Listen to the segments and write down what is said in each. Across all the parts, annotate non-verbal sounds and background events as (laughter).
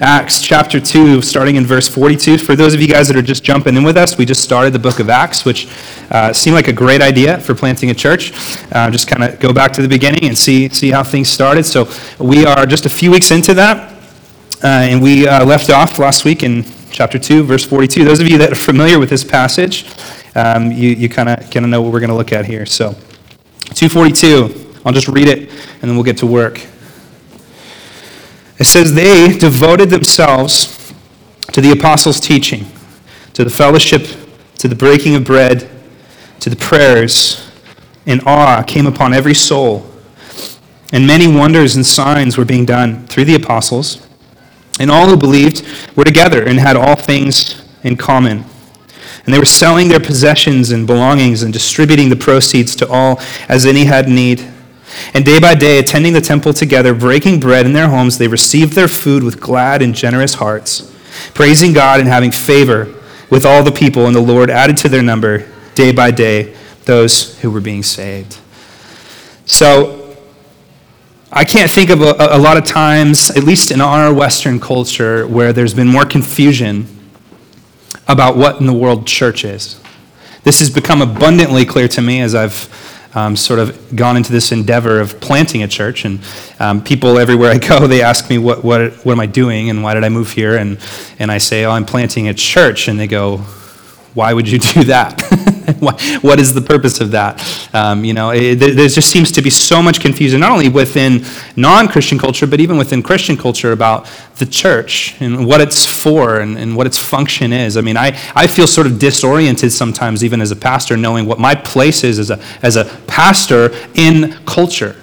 Acts chapter 2, starting in verse 42. For those of you guys that are just jumping in with us, we just started the book of Acts, which uh, seemed like a great idea for planting a church. Uh, just kind of go back to the beginning and see, see how things started. So we are just a few weeks into that, uh, and we uh, left off last week in chapter 2, verse 42. Those of you that are familiar with this passage, um, you, you kind of kind of know what we're going to look at here. So 242, I'll just read it, and then we'll get to work. It says, They devoted themselves to the apostles' teaching, to the fellowship, to the breaking of bread, to the prayers, and awe came upon every soul. And many wonders and signs were being done through the apostles. And all who believed were together and had all things in common. And they were selling their possessions and belongings and distributing the proceeds to all as any had need. And day by day, attending the temple together, breaking bread in their homes, they received their food with glad and generous hearts, praising God and having favor with all the people. And the Lord added to their number day by day those who were being saved. So, I can't think of a, a lot of times, at least in our Western culture, where there's been more confusion about what in the world church is. This has become abundantly clear to me as I've um, sort of gone into this endeavor of planting a church. And um, people everywhere I go, they ask me, what, what, what am I doing and why did I move here? And, and I say, oh, I'm planting a church. And they go, why would you (laughs) do that? what is the purpose of that? Um, you know, there just seems to be so much confusion, not only within non-Christian culture, but even within Christian culture about the church and what it's for and, and what its function is. I mean, I, I feel sort of disoriented sometimes, even as a pastor, knowing what my place is as a, as a pastor in culture.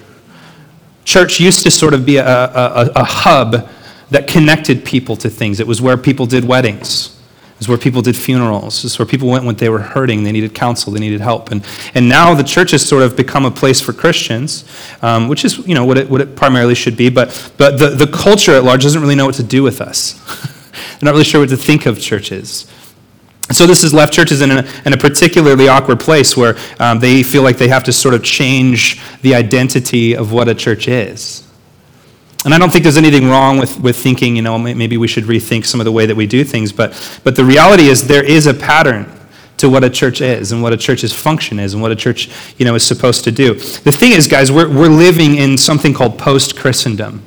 Church used to sort of be a, a, a hub that connected people to things. It was where people did weddings is where people did funerals. It's where people went when they were hurting, they needed counsel, they needed help. And, and now the church has sort of become a place for Christians, um, which is you know, what, it, what it primarily should be. But, but the, the culture at large doesn't really know what to do with us. (laughs) They're not really sure what to think of churches. so this has left churches in a, in a particularly awkward place where um, they feel like they have to sort of change the identity of what a church is. And I don't think there's anything wrong with, with thinking, you know, maybe we should rethink some of the way that we do things. But, but the reality is there is a pattern to what a church is and what a church's function is and what a church, you know, is supposed to do. The thing is, guys, we're, we're living in something called post-Christendom.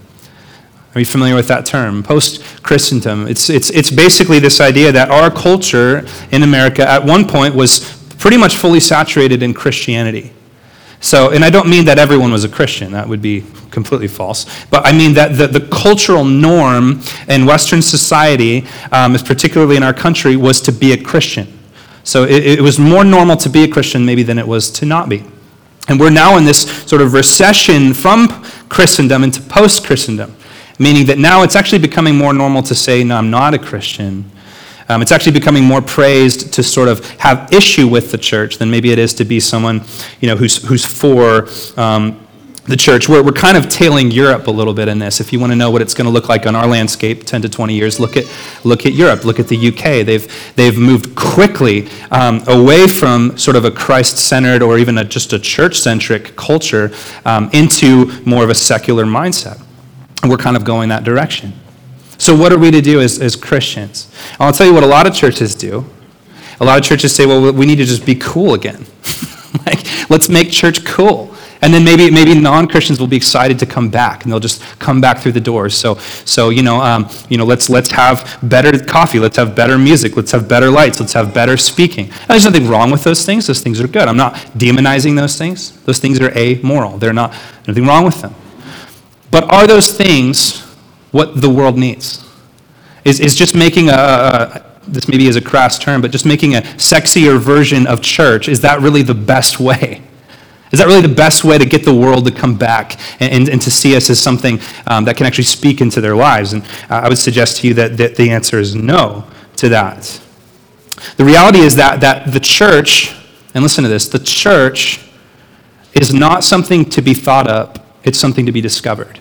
Are you familiar with that term? Post Christendom. It's, it's, it's basically this idea that our culture in America at one point was pretty much fully saturated in Christianity. So, and I don't mean that everyone was a Christian, that would be completely false. But I mean that the, the cultural norm in Western society, um, particularly in our country, was to be a Christian. So it, it was more normal to be a Christian maybe than it was to not be. And we're now in this sort of recession from Christendom into post Christendom, meaning that now it's actually becoming more normal to say, no, I'm not a Christian. Um, it's actually becoming more praised to sort of have issue with the church than maybe it is to be someone, you know, who's, who's for um, the church. We're, we're kind of tailing Europe a little bit in this. If you want to know what it's going to look like on our landscape 10 to 20 years, look at, look at Europe, look at the UK. They've, they've moved quickly um, away from sort of a Christ centered or even a, just a church centric culture um, into more of a secular mindset. And we're kind of going that direction. So, what are we to do as, as Christians? I'll tell you what a lot of churches do. A lot of churches say, well, we need to just be cool again. (laughs) like, let's make church cool. And then maybe, maybe non-Christians will be excited to come back, and they'll just come back through the doors. So, so you know, um, you know, let's let's have better coffee, let's have better music, let's have better lights, let's have better speaking. And there's nothing wrong with those things. Those things are good. I'm not demonizing those things. Those things are amoral. They're not nothing wrong with them. But are those things what the world needs. Is, is just making a, a, this maybe is a crass term, but just making a sexier version of church, is that really the best way? Is that really the best way to get the world to come back and, and, and to see us as something um, that can actually speak into their lives? And I would suggest to you that, that the answer is no to that. The reality is that, that the church, and listen to this, the church is not something to be thought up, it's something to be discovered.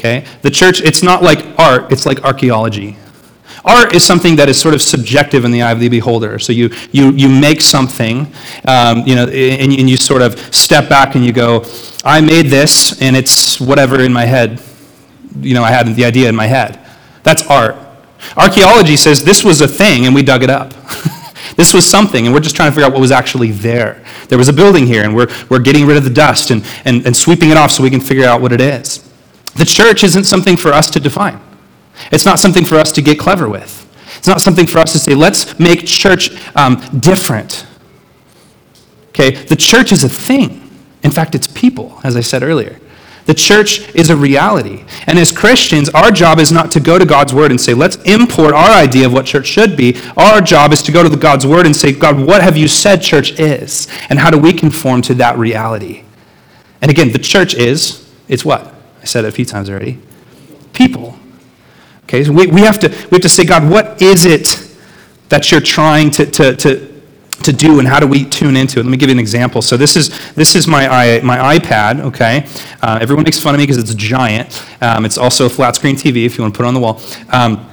Okay? The church, it's not like art, it's like archaeology. Art is something that is sort of subjective in the eye of the beholder. So you, you, you make something, um, you know, and, and you sort of step back and you go, I made this, and it's whatever in my head. You know, I had the idea in my head. That's art. Archaeology says this was a thing and we dug it up. (laughs) this was something and we're just trying to figure out what was actually there. There was a building here and we're, we're getting rid of the dust and, and, and sweeping it off so we can figure out what it is. The church isn't something for us to define, it's not something for us to get clever with. It's not something for us to say, let's make church um, different. Okay? The church is a thing. In fact, it's people, as I said earlier. The church is a reality. And as Christians, our job is not to go to God's word and say, let's import our idea of what church should be. Our job is to go to the God's word and say, God, what have you said church is? And how do we conform to that reality? And again, the church is, it's what? I said it a few times already. People. Okay, so we, we, have to, we have to say, God, what is it that you're trying to, to, to, to do and how do we tune into it? Let me give you an example. So this is, this is my, my iPad, okay? Uh, everyone makes fun of me because it's giant. Um, it's also a flat screen TV if you want to put it on the wall. Um,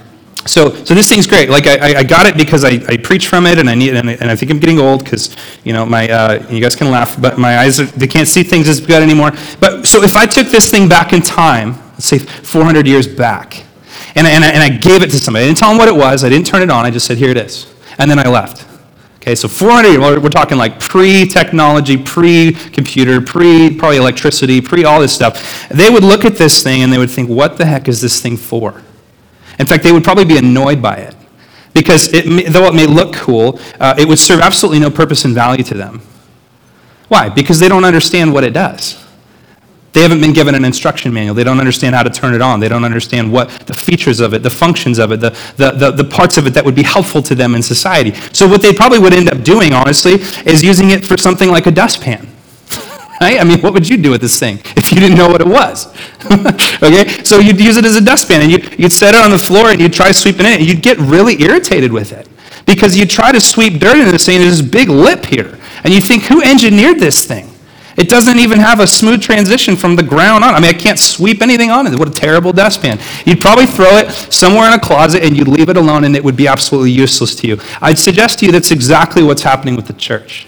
so, so this thing's great. Like I, I got it because I, I preach from it, and I need, and I, and I think I'm getting old because you know my, uh, you guys can laugh, but my eyes are, they can't see things as good anymore. But so if I took this thing back in time, let's say 400 years back, and, and, and I gave it to somebody. I didn't tell them what it was. I didn't turn it on. I just said, here it is. And then I left. Okay, so 400 years, we're talking like pre-technology, pre-computer, pre probably electricity, pre all this stuff. They would look at this thing and they would think, what the heck is this thing for? In fact, they would probably be annoyed by it. Because it, though it may look cool, uh, it would serve absolutely no purpose and value to them. Why? Because they don't understand what it does. They haven't been given an instruction manual. They don't understand how to turn it on. They don't understand what the features of it, the functions of it, the, the, the, the, parts of it that would be helpful to them in society. So, what they probably would end up doing, honestly, is using it for something like a dustpan. Right? I mean, what would you do with this thing if you didn't know what it was? (laughs) okay? So, you'd use it as a dustpan and you'd, you'd set it on the floor and you'd try sweeping it and you'd get really irritated with it because you try to sweep dirt into this thing, and there's this big lip here. And you think, who engineered this thing? It doesn't even have a smooth transition from the ground on. I mean, I can't sweep anything on it. What a terrible dustpan. You'd probably throw it somewhere in a closet and you'd leave it alone and it would be absolutely useless to you. I'd suggest to you that's exactly what's happening with the church.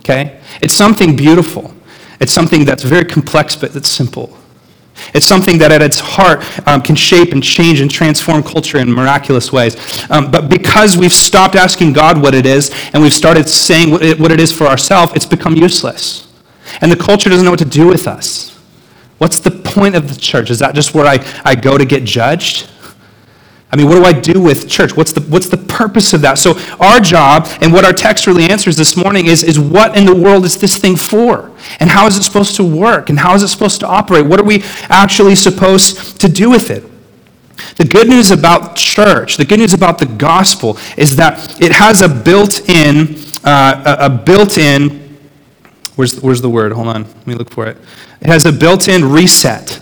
Okay? It's something beautiful. It's something that's very complex, but it's simple. It's something that at its heart um, can shape and change and transform culture in miraculous ways. Um, but because we've stopped asking God what it is and we've started saying what it, what it is for ourselves, it's become useless. And the culture doesn't know what to do with us. What's the point of the church? Is that just where I, I go to get judged? I mean, what do I do with church? What's the, what's the purpose of that? So, our job and what our text really answers this morning is, is what in the world is this thing for? And how is it supposed to work? And how is it supposed to operate? What are we actually supposed to do with it? The good news about church, the good news about the gospel, is that it has a built in, uh, a, built in, where's, where's the word? Hold on, let me look for it. It has a built in reset.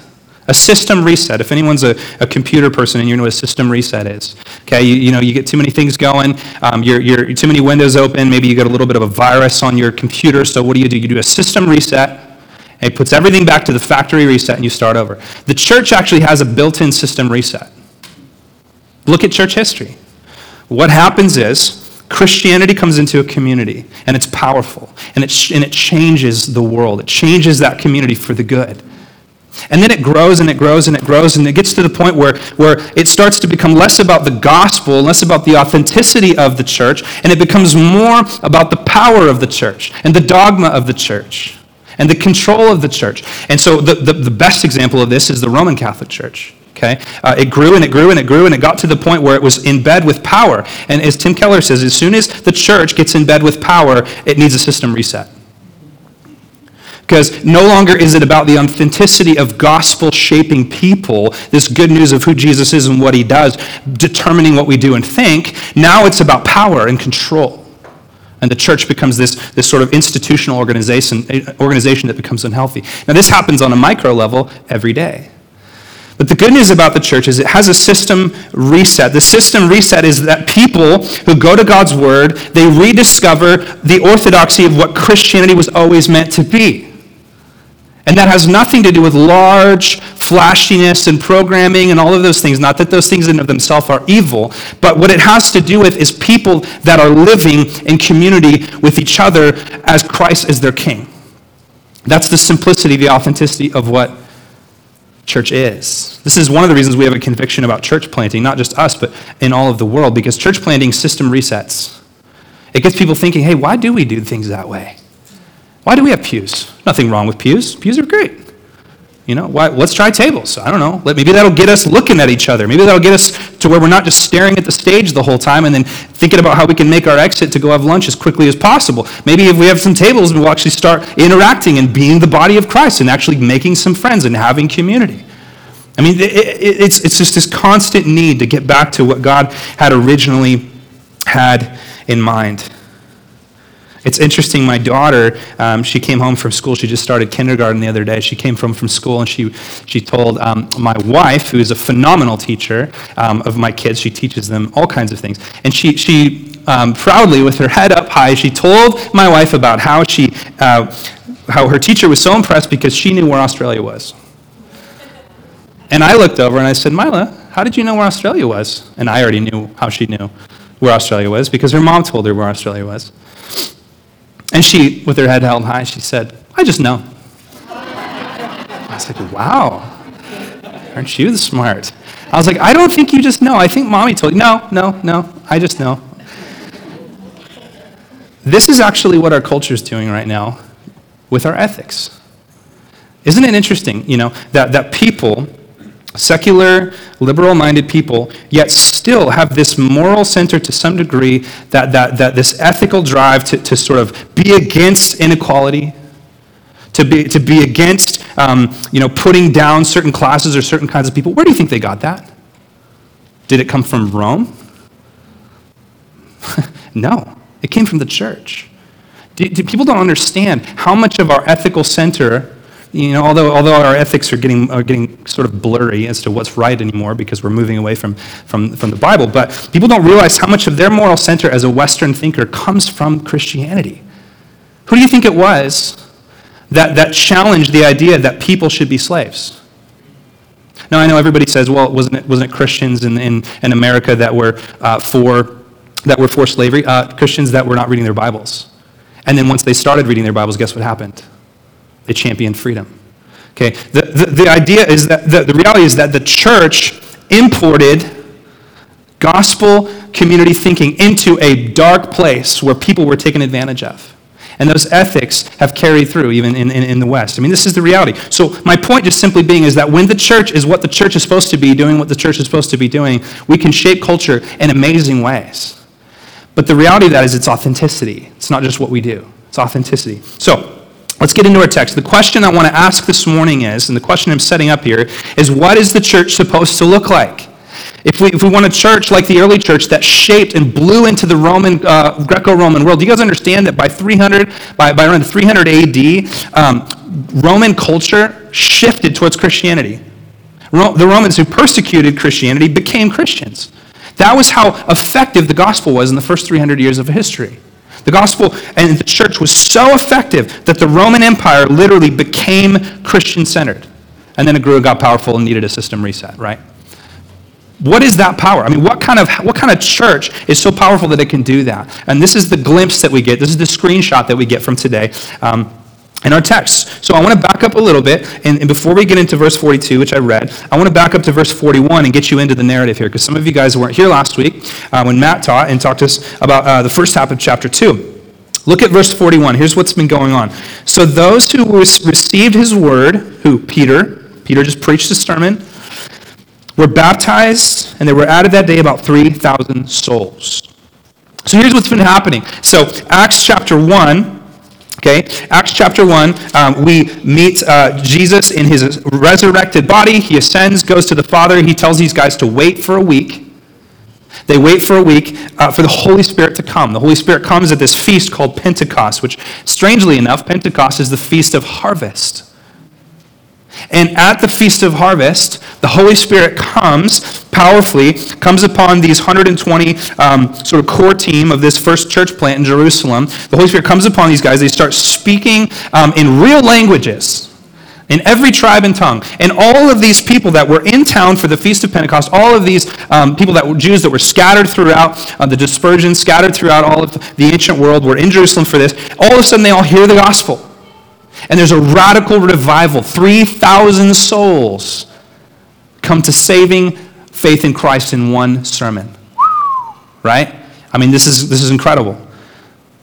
A system reset. If anyone's a, a computer person and you know what a system reset is, okay, you, you know, you get too many things going, um, you're, you're, too many windows open, maybe you got a little bit of a virus on your computer, so what do you do? You do a system reset, it puts everything back to the factory reset and you start over. The church actually has a built in system reset. Look at church history. What happens is Christianity comes into a community and it's powerful and it, and it changes the world, it changes that community for the good. And then it grows and it grows and it grows, and it gets to the point where, where it starts to become less about the gospel, less about the authenticity of the church, and it becomes more about the power of the church and the dogma of the church and the control of the church. And so the, the, the best example of this is the Roman Catholic Church. Okay? Uh, it grew and it grew and it grew and it got to the point where it was in bed with power. And as Tim Keller says, as soon as the church gets in bed with power, it needs a system reset. Because no longer is it about the authenticity of gospel shaping people, this good news of who Jesus is and what he does, determining what we do and think. Now it's about power and control. And the church becomes this, this sort of institutional organization, organization that becomes unhealthy. Now, this happens on a micro level every day. But the good news about the church is it has a system reset. The system reset is that people who go to God's word, they rediscover the orthodoxy of what Christianity was always meant to be. And that has nothing to do with large flashiness and programming and all of those things. Not that those things in of themselves are evil, but what it has to do with is people that are living in community with each other as Christ is their king. That's the simplicity, the authenticity of what church is. This is one of the reasons we have a conviction about church planting, not just us, but in all of the world, because church planting system resets. It gets people thinking, hey, why do we do things that way? Why do we have pews? Nothing wrong with pews. Pews are great. You know, why, let's try tables. I don't know. Maybe that'll get us looking at each other. Maybe that'll get us to where we're not just staring at the stage the whole time and then thinking about how we can make our exit to go have lunch as quickly as possible. Maybe if we have some tables, we'll actually start interacting and being the body of Christ and actually making some friends and having community. I mean, it, it, it's, it's just this constant need to get back to what God had originally had in mind. It's interesting, my daughter, um, she came home from school. She just started kindergarten the other day. She came from, from school and she, she told um, my wife, who is a phenomenal teacher um, of my kids, she teaches them all kinds of things. And she, she um, proudly, with her head up high, she told my wife about how, she, uh, how her teacher was so impressed because she knew where Australia was. And I looked over and I said, Mila, how did you know where Australia was? And I already knew how she knew where Australia was because her mom told her where Australia was. And she, with her head held high, she said, I just know. I was like, wow, aren't you smart? I was like, I don't think you just know. I think mommy told you. No, no, no, I just know. This is actually what our culture is doing right now with our ethics. Isn't it interesting, you know, that, that people secular, liberal minded people, yet still have this moral center to some degree, that, that, that this ethical drive to, to sort of be against inequality, to be, to be against um, you know, putting down certain classes or certain kinds of people. Where do you think they got that? Did it come from Rome? (laughs) no, it came from the church. Do, do, people don't understand how much of our ethical center you know, although, although our ethics are getting, are getting sort of blurry as to what's right anymore because we're moving away from, from, from the Bible, but people don't realize how much of their moral center as a Western thinker comes from Christianity. Who do you think it was that, that challenged the idea that people should be slaves? Now, I know everybody says, well, wasn't it, wasn't it Christians in, in, in America that were, uh, for, that were for slavery? Uh, Christians that were not reading their Bibles. And then once they started reading their Bibles, guess what happened? They championed freedom. Okay, the, the, the idea is that the, the reality is that the church imported gospel community thinking into a dark place where people were taken advantage of. And those ethics have carried through even in, in, in, the West. I mean, this is the reality. So, my point just simply being is that when the church is what the church is supposed to be, doing what the church is supposed to be doing, we can shape culture in amazing ways. But the reality of that is it's authenticity. It's not just what we do, it's authenticity. So, Let's get into our text. The question I want to ask this morning is, and the question I'm setting up here, is what is the church supposed to look like? If we, if we want a church like the early church that shaped and blew into the Roman, uh, Greco-Roman world, do you guys understand that by 300, by, by around 300 AD, um, Roman culture shifted towards Christianity. Ro- the Romans who persecuted Christianity became Christians. That was how effective the gospel was in the first 300 years of history. The gospel and the church was so effective that the Roman Empire literally became Christian centered. And then it grew and got powerful and needed a system reset, right? What is that power? I mean, what kind of what kind of church is so powerful that it can do that? And this is the glimpse that we get. This is the screenshot that we get from today. Um, in our text. So I want to back up a little bit, and, and, before we get into verse 42, which I read, I want to back up to verse 41 and get you into the narrative here, because some of you guys weren't here last week uh, when Matt taught and talked to us about uh, the first half of chapter 2. Look at verse 41. Here's what's been going on. So those who received his word, who? Peter, Peter just preached a sermon, were baptized, and there were added that day about 3,000 souls. So here's what's been happening. So Acts chapter 1, Okay, Acts chapter 1, um, we meet uh, Jesus in his resurrected body. He ascends, goes to the Father. He tells these guys to wait for a week. They wait for a week uh, for the Holy Spirit to come. The Holy Spirit comes at this feast called Pentecost, which, strangely enough, Pentecost is the feast of harvest. And at the Feast of Harvest, the Holy Spirit comes powerfully, comes upon these 120 um, sort of core team of this first church plant in Jerusalem. The Holy Spirit comes upon these guys. They start speaking um, in real languages in every tribe and tongue. And all of these people that were in town for the Feast of Pentecost, all of these um, people that were Jews that were scattered throughout uh, the dispersion, scattered throughout all of the ancient world, were in Jerusalem for this. All of a sudden, they all hear the gospel. And there's a radical revival. 3,000 souls come to saving faith in Christ in one sermon. Right? I mean, this is, this is incredible.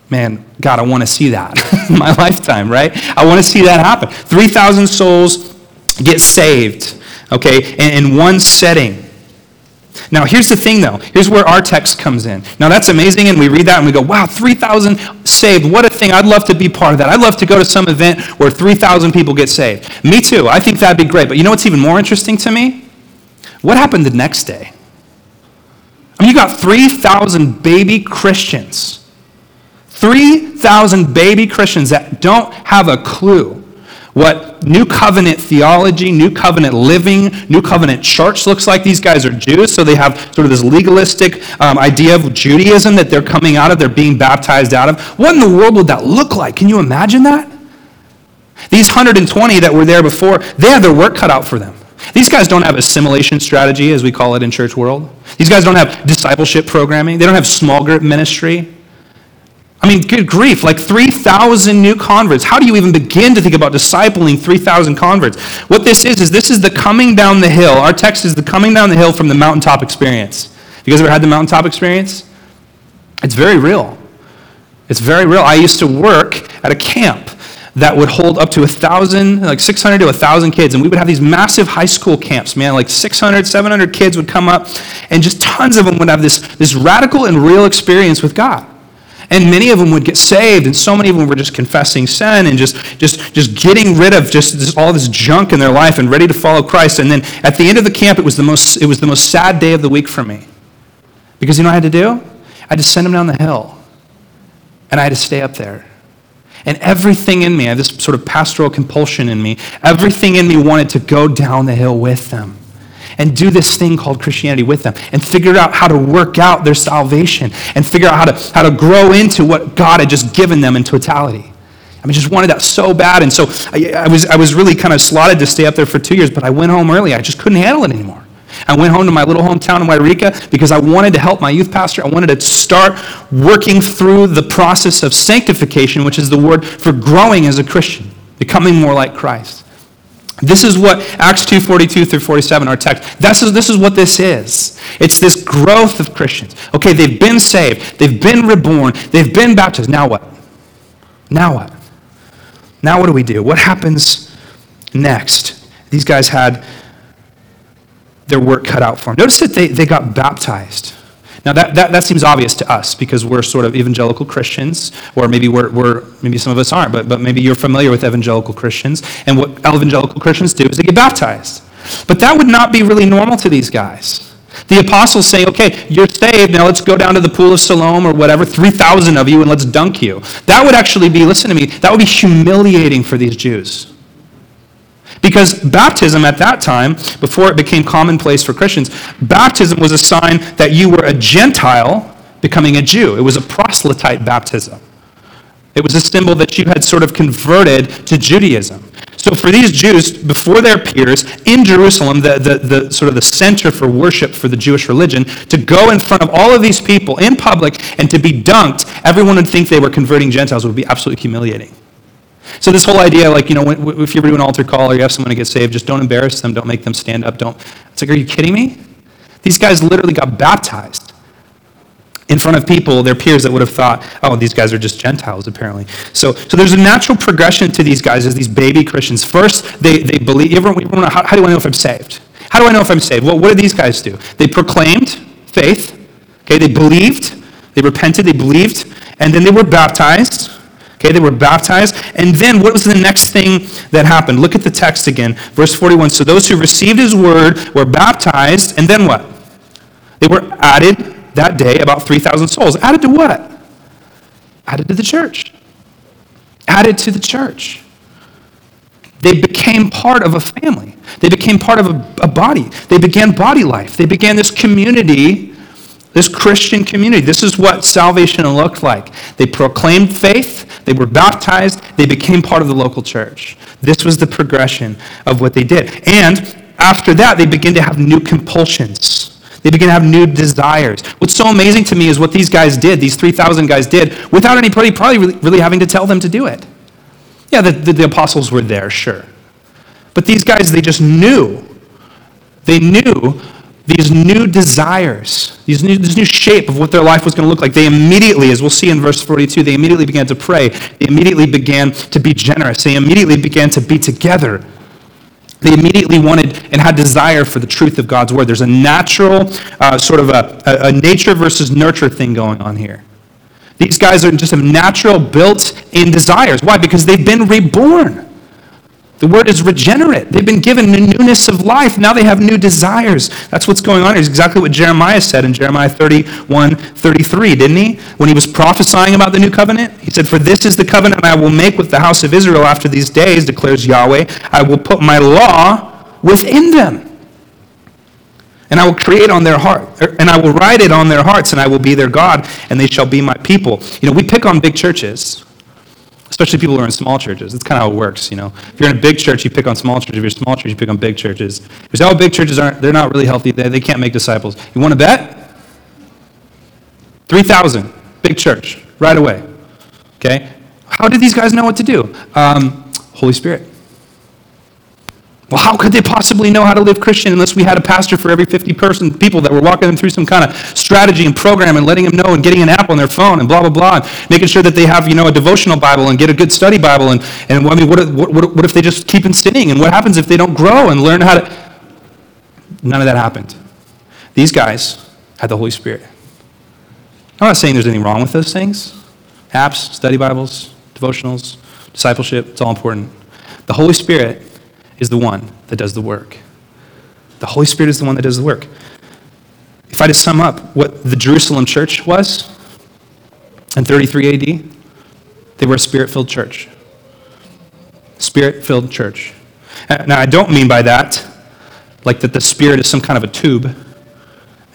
Man, God, I want to see that (laughs) in my lifetime, right? I want to see that happen. 3,000 souls get saved, okay, in, in one setting. Now, here's the thing, though. Here's where our text comes in. Now, that's amazing, and we read that and we go, wow, 3,000 saved. What a thing. I'd love to be part of that. I'd love to go to some event where 3,000 people get saved. Me too. I think that'd be great. But you know what's even more interesting to me? What happened the next day? I mean, you got 3,000 baby Christians. 3,000 baby Christians that don't have a clue what New Covenant theology, New Covenant living, New Covenant church looks like. These guys are Jews, so they have sort of this legalistic um, idea of Judaism that they're coming out of, they're being baptized out of. What in the world would that look like? Can you imagine that? These 120 that were there before, they had their work cut out for them. These guys don't have assimilation strategy, as we call it in church world. These guys don't have discipleship programming. They don't have small group ministry. I mean, good grief, like 3,000 new converts. How do you even begin to think about discipling 3,000 converts? What this is, is this is the coming down the hill. Our text is the coming down the hill from the mountaintop experience. You guys ever had the mountaintop experience? It's very real. It's very real. I used to work at a camp that would hold up to a thousand, like 600 to a thousand kids. And we would have these massive high school camps, man, like 600, 700 kids would come up, and just tons of them would have this, this radical and real experience with God. And many of them would get saved, and so many of them were just confessing sin and just, just, just getting rid of just, just all this junk in their life and ready to follow Christ. And then at the end of the camp, it was the most, it was the most sad day of the week for me. Because you know what I had to do? I had to send them down the hill. And I had to stay up there. And everything in me, I have this sort of pastoral compulsion in me, everything in me wanted to go down the hill with them and do this thing called Christianity with them and figure out how to work out their salvation and figure out how to, how to grow into what God had just given them in totality. I mean, just wanted that so bad. And so I, I, was, I was really kind of slotted to stay up there for two years, but I went home early. I just couldn't handle it anymore. I went home to my little hometown in Wairika because I wanted to help my youth pastor. I wanted to start working through the process of sanctification, which is the word for growing as a Christian, becoming more like Christ. This is what Acts 2:42 through 47 our text. This is, this is what this is. It's this growth of Christians. Okay, they've been saved, they've been reborn, they've been baptized. Now what? Now what? Now what do we do? What happens next? These guys had their work cut out for them. Notice that they, they got baptized. Now, that, that, that seems obvious to us because we're sort of evangelical Christians, or maybe we're, we're, maybe some of us aren't, but, but maybe you're familiar with evangelical Christians. And what evangelical Christians do is they get baptized. But that would not be really normal to these guys. The apostles say, okay, you're saved, now let's go down to the pool of Siloam or whatever, 3,000 of you, and let's dunk you. That would actually be, listen to me, that would be humiliating for these Jews. Because baptism at that time, before it became commonplace for Christians, baptism was a sign that you were a Gentile becoming a Jew. It was a proselyte baptism. It was a symbol that you had sort of converted to Judaism. So for these Jews, before their peers in Jerusalem, the, the, the, sort of the center for worship for the Jewish religion, to go in front of all of these people in public and to be dunked, everyone would think they were converting Gentiles would be absolutely humiliating. So this whole idea, like, you know, when, if you ever do an altar call or you have someone to get saved, just don't embarrass them, don't make them stand up, don't. It's like, are you kidding me? These guys literally got baptized in front of people, their peers that would have thought, oh, these guys are just Gentiles, apparently. So, so there's a natural progression to these guys as these baby Christians. First, they, they believe, how, how do I know if I'm saved? How do I know if I'm saved? Well, what did these guys do? They proclaimed faith, okay, they believed, they repented, they believed, and then they were baptized. Okay, they were baptized. And then what was the next thing that happened? Look at the text again. Verse 41. So those who received his word were baptized, and then what? They were added that day, about 3,000 souls. Added to what? Added to the church. Added to the church. They became part of a family. They became part of a, a body. They began body life. They began this community this Christian community. This is what salvation looked like. They proclaimed faith, they were baptized, they became part of the local church. This was the progression of what they did. And after that, they begin to have new compulsions. They begin to have new desires. What's so amazing to me is what these guys did, these 3,000 guys did, without anybody probably really, really having to tell them to do it. Yeah, the, the, the apostles were there, sure. But these guys, they just knew They knew these new desires, these new, this new shape of what their life was going to look like. They immediately, as we'll see in verse 42, they immediately began to pray. They immediately began to be generous. They immediately began to be together. They immediately wanted and had desire for the truth of God's word. There's a natural, uh, sort of a, a, a nature versus nurture thing going on here. These guys are just have natural, built in desires. Why? Because they've been reborn. The word is regenerate. They've been given a newness of life. Now they have new desires. That's what's going on here. It's exactly what Jeremiah said in Jeremiah 31, 33, didn't he? When he was prophesying about the new covenant, he said, For this is the covenant I will make with the house of Israel after these days, declares Yahweh. I will put my law within them. And I will create on their heart, er, and I will write it on their hearts, and I will be their God, and they shall be my people. You know, we pick on big churches especially people who are in small churches. That's kind of how it works, you know. If you're in a big church, you pick on small churches. If you're a small church, you pick on big churches. Say, oh, big churches aren't, they're not really healthy. They, they can't make disciples. You want to bet? 3,000, big church, right away. Okay? How did these guys know what to do? Um, Holy Spirit. Well, how could they possibly know how to live Christian unless we had a pastor for every 50 person people that were walking them through some kind of strategy and program and letting them know and getting an app on their phone and blah, blah, blah, and making sure that they have, you know, a devotional Bible and get a good study Bible. And, and I mean, what, what, what what if they just keep in sinning? And what happens if they don't grow and learn how to... None of that happened. These guys had the Holy Spirit. I'm not saying there's anything wrong with those things. Apps, study Bibles, devotionals, discipleship, it's all important. The Holy Spirit is the one that does the work. The Holy Spirit is the one that does the work. If I just sum up what the Jerusalem church was in 33 AD, they were a spirit filled church. Spirit filled church. Uh, now, I don't mean by that like that the Spirit is some kind of a tube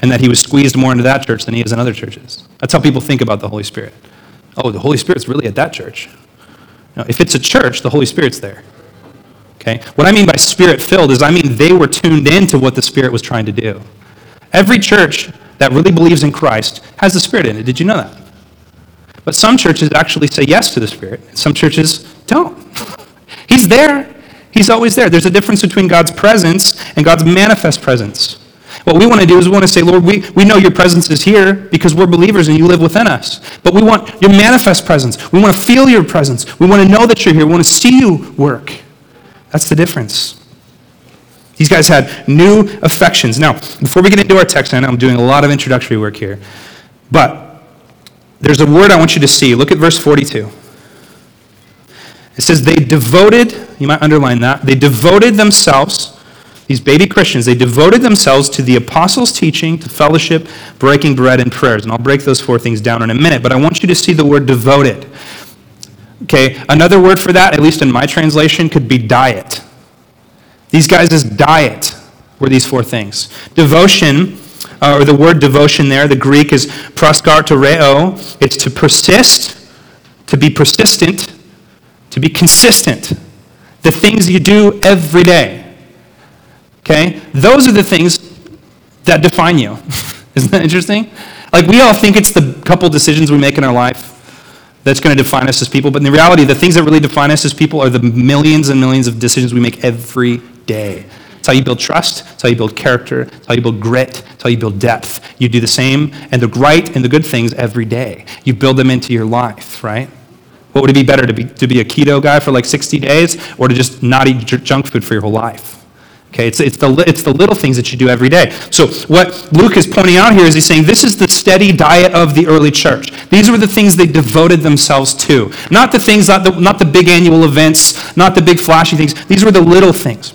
and that he was squeezed more into that church than he is in other churches. That's how people think about the Holy Spirit. Oh, the Holy Spirit's really at that church. Now, if it's a church, the Holy Spirit's there. Okay? What I mean by spirit filled is I mean they were tuned in to what the Spirit was trying to do. Every church that really believes in Christ has the Spirit in it. Did you know that? But some churches actually say yes to the Spirit, some churches don't. (laughs) He's there. He's always there. There's a difference between God's presence and God's manifest presence. What we want to do is we want to say, Lord, we, we know your presence is here because we're believers and you live within us. But we want your manifest presence. We want to feel your presence. We want to know that you're here. We want to see you work. That's the difference. These guys had new affections. Now, before we get into our text, I know I'm doing a lot of introductory work here, but there's a word I want you to see. Look at verse 42. It says, They devoted, you might underline that, they devoted themselves, these baby Christians, they devoted themselves to the apostles' teaching, to fellowship, breaking bread, and prayers. And I'll break those four things down in a minute, but I want you to see the word devoted. Okay, another word for that, at least in my translation, could be diet. These guys' diet were these four things. Devotion, uh, or the word devotion there, the Greek is proskartereo. It's to persist, to be persistent, to be consistent. The things you do every day. Okay? Those are the things that define you. (laughs) Isn't that interesting? Like, we all think it's the couple decisions we make in our life that's going to define us as people. But in reality, the things that really define us as people are the millions and millions of decisions we make every day. It's how you build trust. It's how you build character. It's how you build grit. It's how you build depth. You do the same and the right and the good things every day. You build them into your life, right? What would it be better to be, to be a keto guy for like 60 days or to just not eat junk food for your whole life? Okay, it's, it's, the, it's the little things that you do every day. So, what Luke is pointing out here is he's saying this is the steady diet of the early church. These were the things they devoted themselves to. Not the things, not the, not the big annual events, not the big flashy things. These were the little things.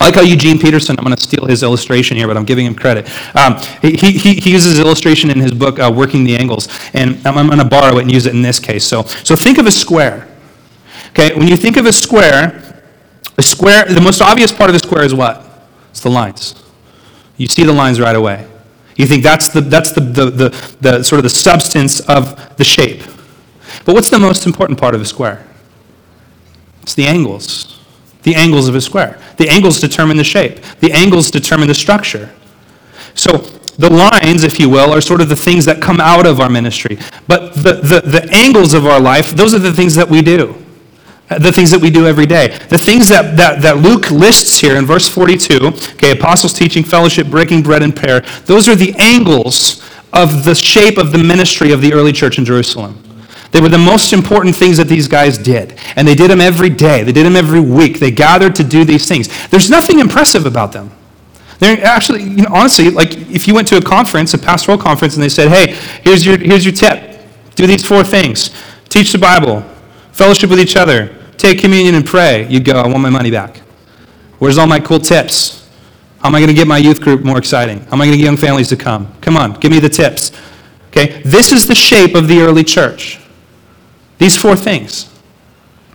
I like how Eugene Peterson, I'm going to steal his illustration here, but I'm giving him credit. Um, he, he, he, uses illustration in his book, uh, Working the Angles, and I'm, I'm going to borrow it and use it in this case. So, so think of a square. Okay, when you think of a square, the square, the most obvious part of the square is what? It's the lines. You see the lines right away. You think that's the, that's the, the, the, the sort of the substance of the shape. But what's the most important part of a square? It's the angles. The angles of a square. The angles determine the shape. The angles determine the structure. So the lines, if you will, are sort of the things that come out of our ministry. But the, the, the angles of our life, those are the things that we do. Uh, the things that we do every day. The things that, that, that Luke lists here in verse 42, okay, apostles teaching, fellowship, breaking bread, and prayer, those are the angles of the shape of the ministry of the early church in Jerusalem. They were the most important things that these guys did. And they did them every day. They did them every week. They gathered to do these things. There's nothing impressive about them. They're actually, you know, honestly, like if you went to a conference, a pastoral conference, and they said, hey, here's your, here's your tip. Do these four things. Teach the Bible, fellowship with each other, take communion and pray, you'd go, I want my money back. Where's all my cool tips? How am I going to get my youth group more exciting? How am I going to get young families to come? Come on, give me the tips. Okay, this is the shape of the early church. These four things.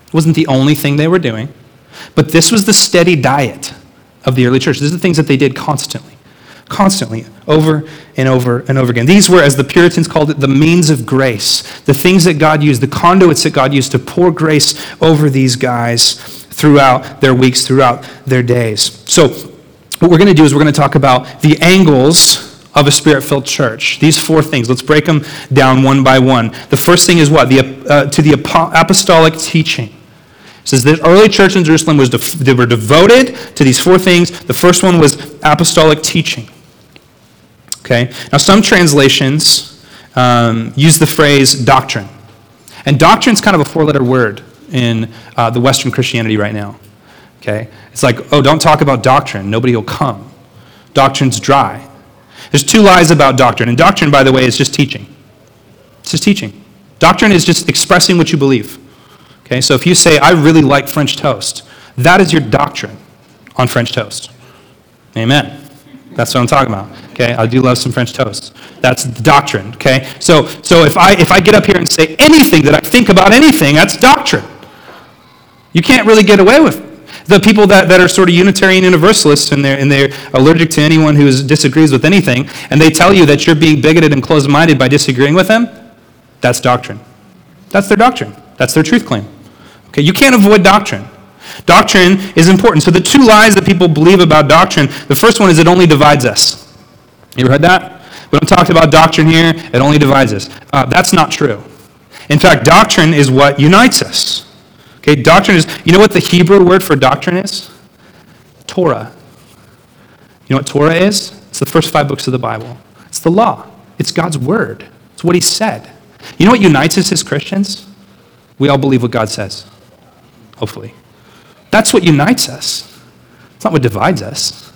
It wasn't the only thing they were doing, but this was the steady diet of the early church. These are the things that they did constantly constantly, over and over and over again. These were, as the Puritans called it, the means of grace, the things that God used, the conduits that God used to pour grace over these guys throughout their weeks, throughout their days. So, what we're going to do is we're going to talk about the angles of a spirit filled church. These four things. Let's break them down one by one. The first thing is what? The, uh, to the apostolic teaching. It says the early church in Jerusalem was def- they were devoted to these four things. The first one was apostolic teaching. Okay? Now, some translations um, use the phrase doctrine. And doctrine is kind of a four letter word in uh, the Western Christianity right now. Okay? It's like, oh, don't talk about doctrine. Nobody will come. Doctrine's dry. There's two lies about doctrine. And doctrine, by the way, is just teaching. It's just teaching. Doctrine is just expressing what you believe. Okay? So if you say, I really like French toast, that is your doctrine on French toast. Amen. That's what I'm talking about. Okay, I do love some French toast. That's doctrine. Okay, so so if I if I get up here and say anything that I think about anything, that's doctrine. You can't really get away with the people that, that are sort of Unitarian Universalists and they're, and they're allergic to anyone who disagrees with anything, and they tell you that you're being bigoted and closed minded by disagreeing with them, that's doctrine. That's their doctrine. That's their truth claim. Okay, you can't avoid doctrine. Doctrine is important. So, the two lies that people believe about doctrine the first one is it only divides us. You ever heard that? We don't talk about doctrine here, it only divides us. Uh, that's not true. In fact, doctrine is what unites us. Okay, doctrine is, you know what the Hebrew word for doctrine is? Torah. You know what Torah is? It's the first five books of the Bible. It's the law, it's God's word, it's what He said. You know what unites us as Christians? We all believe what God says, hopefully. That's what unites us. It's not what divides us.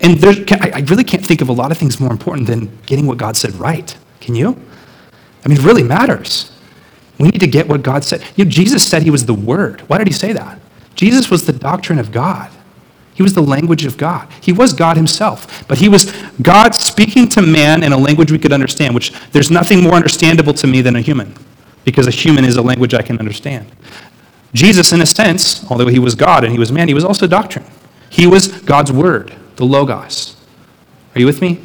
And there, I really can't think of a lot of things more important than getting what God said right. Can you? I mean, it really matters. We need to get what God said. You know, Jesus said he was the Word. Why did he say that? Jesus was the doctrine of God. He was the language of God. He was God himself. But he was God speaking to man in a language we could understand, which there's nothing more understandable to me than a human, because a human is a language I can understand. Jesus, in a sense, although he was God and he was man, he was also doctrine. He was God's word, the Logos. Are you with me?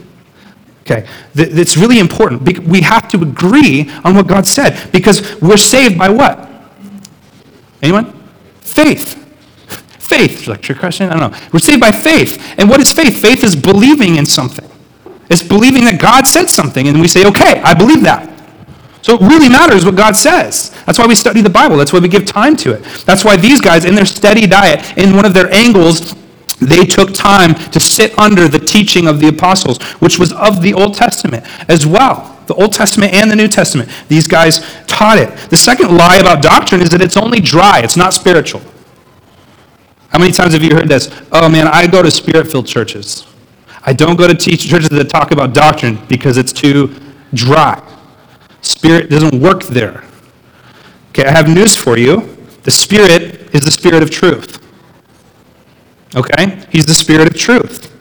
Okay. It's really important. We have to agree on what God said because we're saved by what? Anyone? Faith. Faith. Like your question? I don't know. We're saved by faith. And what is faith? Faith is believing in something. It's believing that God said something, and we say, okay, I believe that. So it really matters what God says. That's why we study the Bible. That's why we give time to it. That's why these guys, in their steady diet, in one of their angles, they took time to sit under the teaching of the apostles, which was of the Old Testament as well. The Old Testament and the New Testament. These guys taught it. The second lie about doctrine is that it's only dry, it's not spiritual. How many times have you heard this? Oh man, I go to spirit filled churches. I don't go to teach churches that talk about doctrine because it's too dry. Spirit doesn't work there. Okay, I have news for you. The Spirit is the Spirit of truth. Okay? He's the Spirit of truth.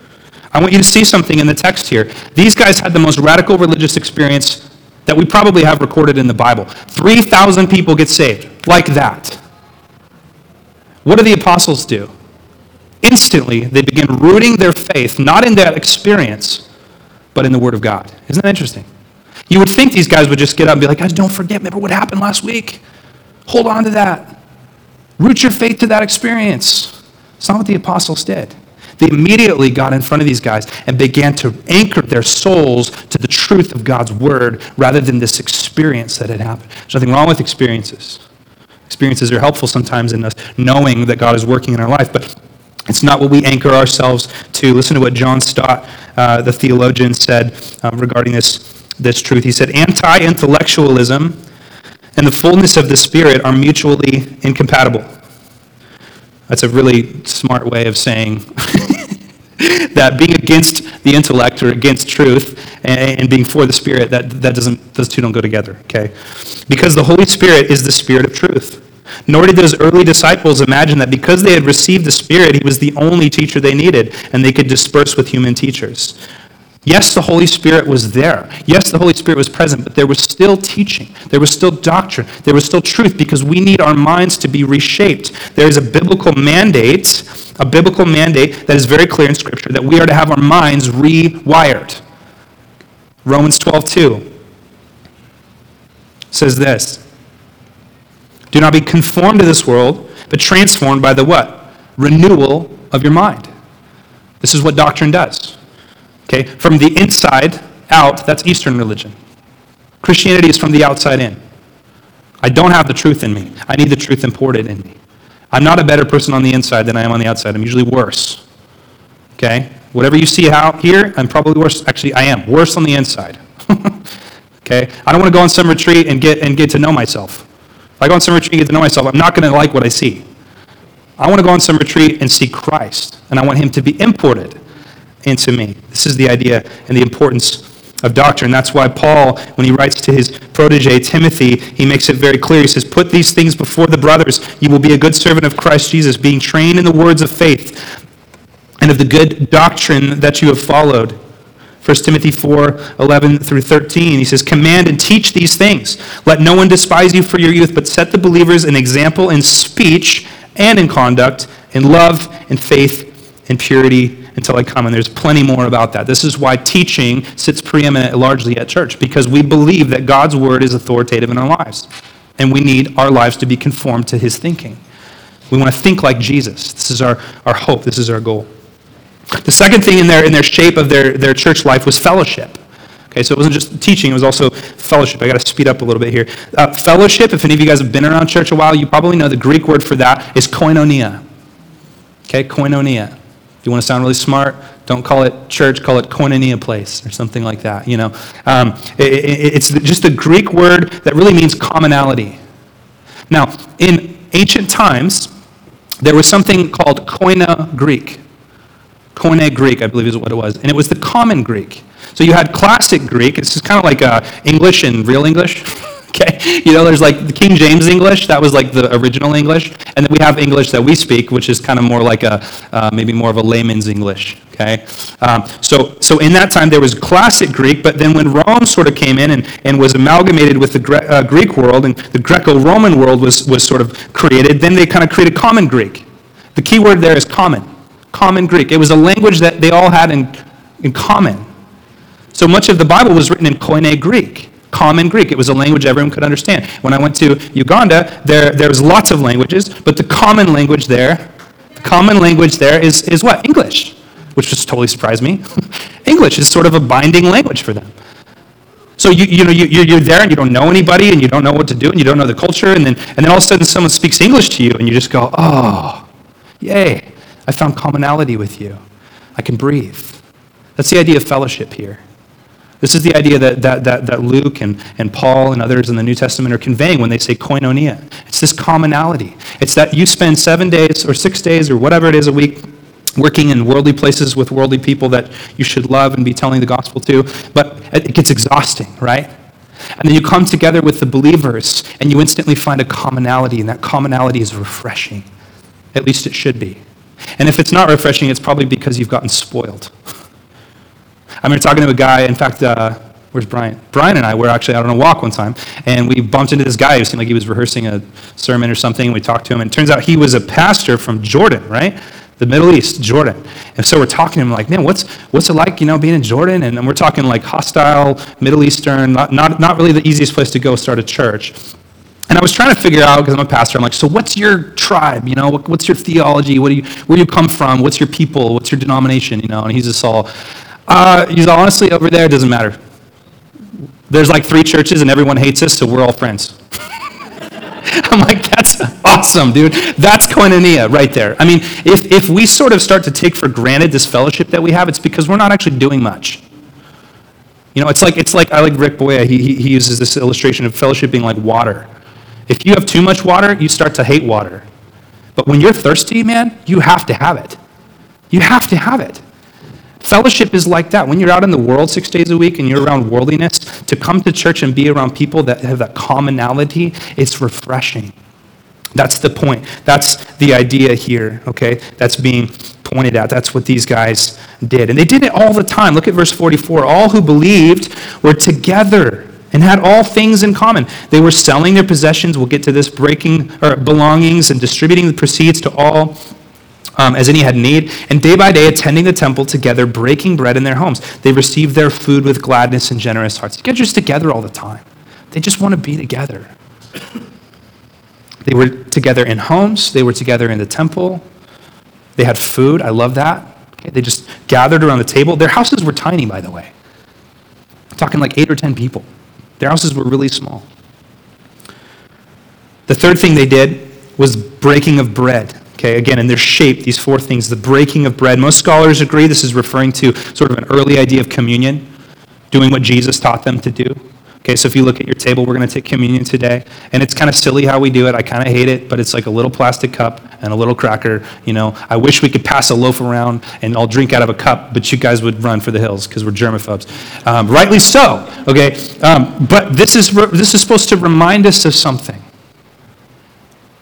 I want you to see something in the text here. These guys had the most radical religious experience that we probably have recorded in the Bible. 3,000 people get saved, like that. What do the apostles do? Instantly, they begin rooting their faith not in that experience, but in the Word of God. Isn't that interesting? You would think these guys would just get up and be like, guys, don't forget, remember what happened last week? Hold on to that. Root your faith to that experience. It's not what the apostles did. They immediately got in front of these guys and began to anchor their souls to the truth of God's word rather than this experience that had happened. There's nothing wrong with experiences. Experiences are helpful sometimes in us knowing that God is working in our life, but it's not what we anchor ourselves to. Listen to what John Stott, uh, the theologian, said um, regarding this, this truth. He said, Anti intellectualism and the fullness of the Spirit are mutually incompatible. That's a really smart way of saying (laughs) that being against the intellect or against truth and, being for the Spirit, that, that doesn't, those two don't go together, okay? Because the Holy Spirit is the Spirit of truth. Nor did those early disciples imagine that because they had received the Spirit, he was the only teacher they needed, and they could disperse with human teachers. Yes, the Holy Spirit was there. Yes, the Holy Spirit was present, but there was still teaching. There was still doctrine. There was still truth because we need our minds to be reshaped. There is a biblical mandate, a biblical mandate that is very clear in Scripture that we are to have our minds rewired. Romans 12, 2 says this Do not be conformed to this world, but transformed by the what? Renewal of your mind. This is what doctrine does. Okay? From the inside out, that's Eastern religion. Christianity is from the outside in. I don't have the truth in me. I need the truth imported in me. I'm not a better person on the inside than I am on the outside. I'm usually worse. Okay? Whatever you see out here, I'm probably worse. Actually, I am worse on the inside. (laughs) okay? I don't want to go on some retreat and get and get to know myself. If I go on some retreat and get to know myself, I'm not going to like what I see. I want to go on some retreat and see Christ, and I want him to be imported into me. This is the idea and the importance of doctrine. That's why Paul, when he writes to his protege Timothy, he makes it very clear. He says, Put these things before the brothers. You will be a good servant of Christ Jesus, being trained in the words of faith and of the good doctrine that you have followed. 1 Timothy 4 11 through 13. He says, Command and teach these things. Let no one despise you for your youth, but set the believers an example in speech and in conduct, in love, in faith, in purity until I come. And there's plenty more about that. This is why teaching sits preeminent largely at church, because we believe that God's word is authoritative in our lives. And we need our lives to be conformed to his thinking. We want to think like Jesus. This is our, our hope, this is our goal. The second thing in their, in their shape of their, their church life was fellowship. Okay, so it wasn't just teaching, it was also fellowship. I got to speed up a little bit here. Uh, fellowship, if any of you guys have been around church a while, you probably know the Greek word for that is koinonia. Okay, koinonia you want to sound really smart, don't call it church, call it koinonia place or something like that. You know, um, it, it, it's just a Greek word that really means commonality. Now, in ancient times, there was something called Koine Greek. Koine Greek, I believe is what it was. And it was the common Greek. So you had classic Greek. It's just kind of like uh, English and real English. Okay? You know, there's like the King James English, that was like the original English. And then we have English that we speak, which is kind of more like a, uh, maybe more of a layman's English, okay? Um, so, so in that time there was classic Greek, but then when Rome sort of came in and, and was amalgamated with the Gre- uh, Greek world and the Greco-Roman world was, was sort of created, then they kind of created common Greek. The key word there is common. Common Greek. It was a language that they all had in, in common. So much of the Bible was written in Koine Greek common Greek. It was a language everyone could understand. When I went to Uganda, there, there was lots of languages, but the common language there, the common language there is, is what? English, which just totally surprised me. (laughs) English is sort of a binding language for them. So you, you know, you, you're there and you don't know anybody and you don't know what to do and you don't know the culture and then, and then all of a sudden someone speaks English to you and you just go, oh, yay, I found commonality with you. I can breathe. That's the idea of fellowship here. This is the idea that, that, that, that Luke and, and Paul and others in the New Testament are conveying when they say koinonia. It's this commonality. It's that you spend seven days or six days or whatever it is a week working in worldly places with worldly people that you should love and be telling the gospel to, but it gets exhausting, right? And then you come together with the believers and you instantly find a commonality, and that commonality is refreshing. At least it should be. And if it's not refreshing, it's probably because you've gotten spoiled. (laughs) I remember talking to a guy, in fact, uh, where's Brian? Brian and I were actually out on a walk one time, and we bumped into this guy who seemed like he was rehearsing a sermon or something, and we talked to him, and it turns out he was a pastor from Jordan, right? The Middle East, Jordan. And so we're talking to him like, man, what's, what's it like, you know, being in Jordan? And, we're talking like hostile, Middle Eastern, not, not, not really the easiest place to go start a church. And I was trying to figure out, because I'm a pastor, I'm like, so what's your tribe? You know, what's your theology? What do you, where do you come from? What's your people? What's your denomination? You know, and he's just all, uh, he's honestly over there, it doesn't matter. There's like three churches and everyone hates us, so we're all friends. (laughs) I'm like, that's awesome, dude. That's koinonia right there. I mean, if, if we sort of start to take for granted this fellowship that we have, it's because we're not actually doing much. You know, it's like, it's like I like Rick Boya. He, he, he uses this illustration of fellowship being like water. If you have too much water, you start to hate water. But when you're thirsty, man, you have to have it. You have to have it. Fellowship is like that. When you're out in the world six days a week and you're around worldliness, to come to church and be around people that have that commonality, it's refreshing. That's the point. That's the idea here, okay? That's being pointed at. That's what these guys did. And they did it all the time. Look at verse 44. All who believed were together and had all things in common. They were selling their possessions, we'll get to this, breaking or belongings and distributing the proceeds to all um, as any had need, and day by day attending the temple together, breaking bread in their homes. They received their food with gladness and generous hearts. You get just together all the time. They just want to be together. They were together in homes, they were together in the temple. They had food. I love that. Okay, they just gathered around the table. Their houses were tiny, by the way. I'm talking like eight or ten people. Their houses were really small. The third thing they did was breaking of bread. Okay, again, in their shape, these four things the breaking of bread. Most scholars agree this is referring to sort of an early idea of communion, doing what Jesus taught them to do. Okay, so if you look at your table, we're going to take communion today. And it's kind of silly how we do it. I kind of hate it, but it's like a little plastic cup and a little cracker. You know, I wish we could pass a loaf around and I'll drink out of a cup, but you guys would run for the hills because we're germaphobes. Um, rightly so, okay? Um, but this is, this is supposed to remind us of something.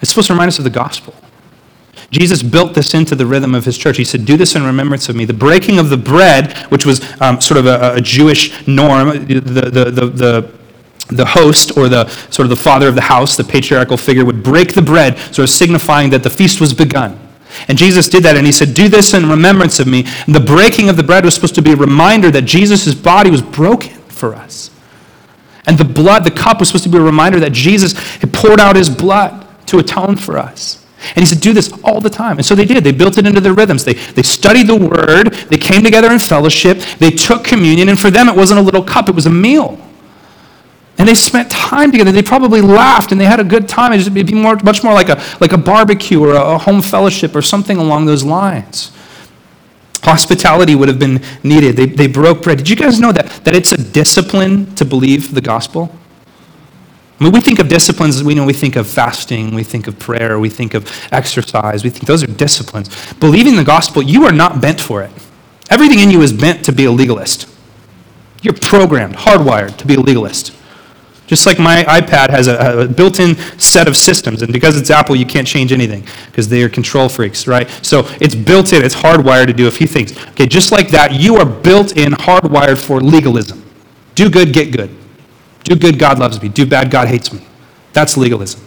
It's supposed to remind us of the gospel. Jesus built this into the rhythm of his church. He said, Do this in remembrance of me. The breaking of the bread, which was um, sort of a, a, Jewish norm, the, the, the, the, the host or the sort of the father of the house, the patriarchal figure, would break the bread, sort of signifying that the feast was begun. And Jesus did that, and he said, Do this in remembrance of me. And the breaking of the bread was supposed to be a reminder that Jesus' body was broken for us. And the blood, the cup, was supposed to be a reminder that Jesus had poured out his blood to atone for us. And he said, do this all the time. And so they did. They built it into their rhythms. They, they studied the word. They came together in fellowship. They took communion. And for them, it wasn't a little cup, it was a meal. And they spent time together. They probably laughed and they had a good time. It'd be more, much more like a, like a barbecue or a, home fellowship or something along those lines. Hospitality would have been needed. They, they broke bread. Did you guys know that, that it's a discipline to believe the gospel? I mean, we think of disciplines, we know we think of fasting, we think of prayer, we think of exercise, we think those are disciplines. Believing the gospel, you are not bent for it. Everything in you is bent to be a legalist. You're programmed, hardwired to be a legalist. Just like my iPad has a, a built in set of systems, and because it's Apple, you can't change anything because they are control freaks, right? So it's built in, it's hardwired to do a few things. Okay, just like that, you are built in, hardwired for legalism. Do good, get good. Do good, God loves me. Do bad, God hates me. That's legalism.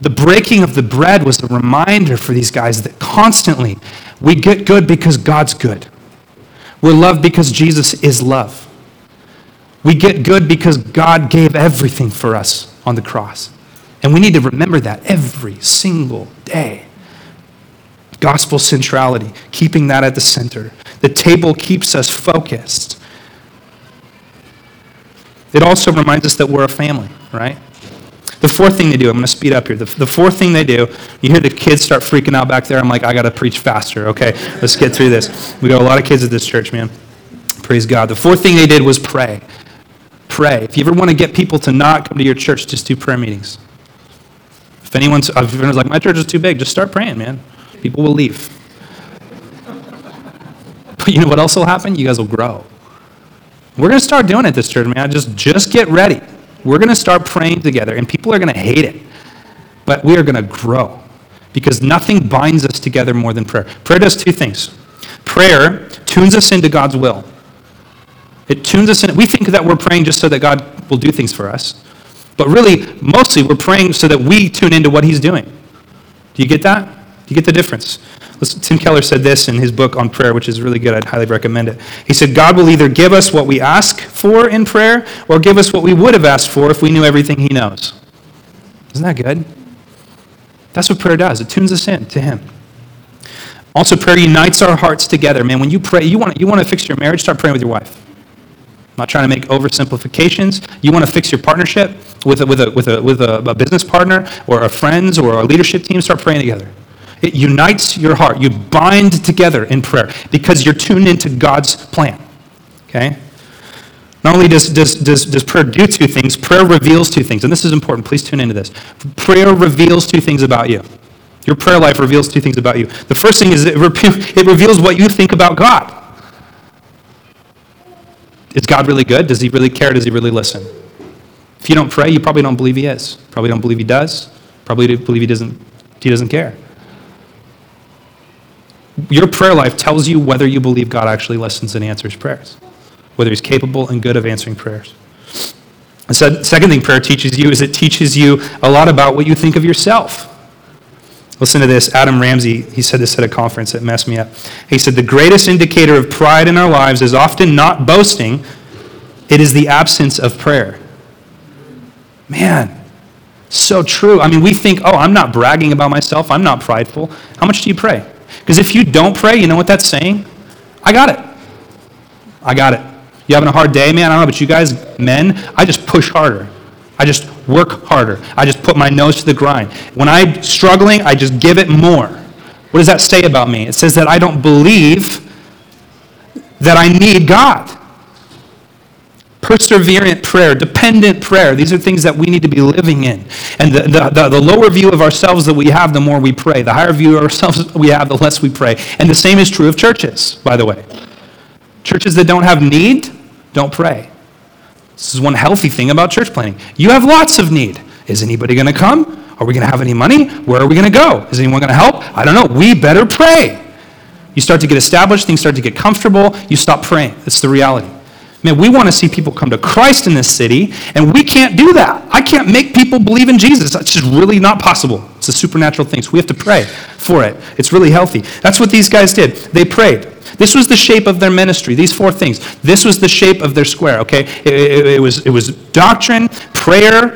The breaking of the bread was a reminder for these guys that constantly we get good because God's good. We're loved because Jesus is love. We get good because God gave everything for us on the cross. And we need to remember that every single day. Gospel centrality, keeping that at the center. The table keeps us focused. It also reminds us that we're a family, right? The fourth thing they do, I'm going to speed up here. The, the fourth thing they do, you hear the kids start freaking out back there. I'm like, I got to preach faster. Okay, let's get through this. We got a lot of kids at this church, man. Praise God. The fourth thing they did was pray. Pray. If you ever want to get people to not come to your church, just do prayer meetings. If anyone's, if anyone's like, my church is too big, just start praying, man. People will leave. (laughs) But you know what else will happen? You guys will grow. We're going to start doing it this church, man. Just, just get ready. We're going to start praying together, and people are going to hate it. But we are going to grow because nothing binds us together more than prayer. Prayer does two things prayer tunes us into God's will. It tunes us in. We think that we're praying just so that God will do things for us. But really, mostly, we're praying so that we tune into what He's doing. Do you get that? Do you get the difference? Tim Keller said this in his book on prayer, which is really good. I'd highly recommend it. He said, God will either give us what we ask for in prayer or give us what we would have asked for if we knew everything He knows. Isn't that good? That's what prayer does. It tunes us in to Him. Also, prayer unites our hearts together. Man, when you pray, you want, you want to fix your marriage, start praying with your wife. I'm not trying to make oversimplifications. You want to fix your partnership with a, with, a, with, a, with a business partner or a friends or a leadership team, start praying together. It unites your heart. You bind together in prayer because you're tuned into God's plan. Okay? Not only does, does, does, does prayer do two things, prayer reveals two things. And this is important. Please tune into this. Prayer reveals two things about you. Your prayer life reveals two things about you. The first thing is it, (laughs) it reveals what you think about God. Is God really good? Does he really care? Does he really listen? If you don't pray, you probably don't believe he is. Probably don't believe he does. Probably believe he doesn't, he doesn't care. Your prayer life tells you whether you believe God actually listens and answers prayers, whether he's capable and good of answering prayers. The second thing prayer teaches you is it teaches you a lot about what you think of yourself. Listen to this. Adam Ramsey, he said this at a conference that messed me up. He said, The greatest indicator of pride in our lives is often not boasting, it is the absence of prayer. Man, so true. I mean, we think, oh, I'm not bragging about myself, I'm not prideful. How much do you pray? Because if you don't pray, you know what that's saying? I got it. I got it. You having a hard day, man? I don't know, but you guys, men, I just push harder. I just work harder. I just put my nose to the grind. When I'm struggling, I just give it more. What does that say about me? It says that I don't believe that I need God. Perseverant prayer, dependent prayer, these are things that we need to be living in. And the, the, the, the, lower view of ourselves that we have, the more we pray. The higher view of ourselves we have, the less we pray. And the same is true of churches, by the way. Churches that don't have need, don't pray. This is one healthy thing about church planning. You have lots of need. Is anybody going to come? Are we going to have any money? Where are we going to go? Is anyone going to help? I don't know. We better pray. You start to get established, things start to get comfortable, you stop praying. That's the reality. Man, we want to see people come to Christ in this city, and we can't do that. I can't make people believe in Jesus. That's just really not possible. It's a supernatural thing. So we have to pray for it. It's really healthy. That's what these guys did. They prayed. This was the shape of their ministry, these four things. This was the shape of their square, okay? It, it, it, was, it was doctrine, prayer,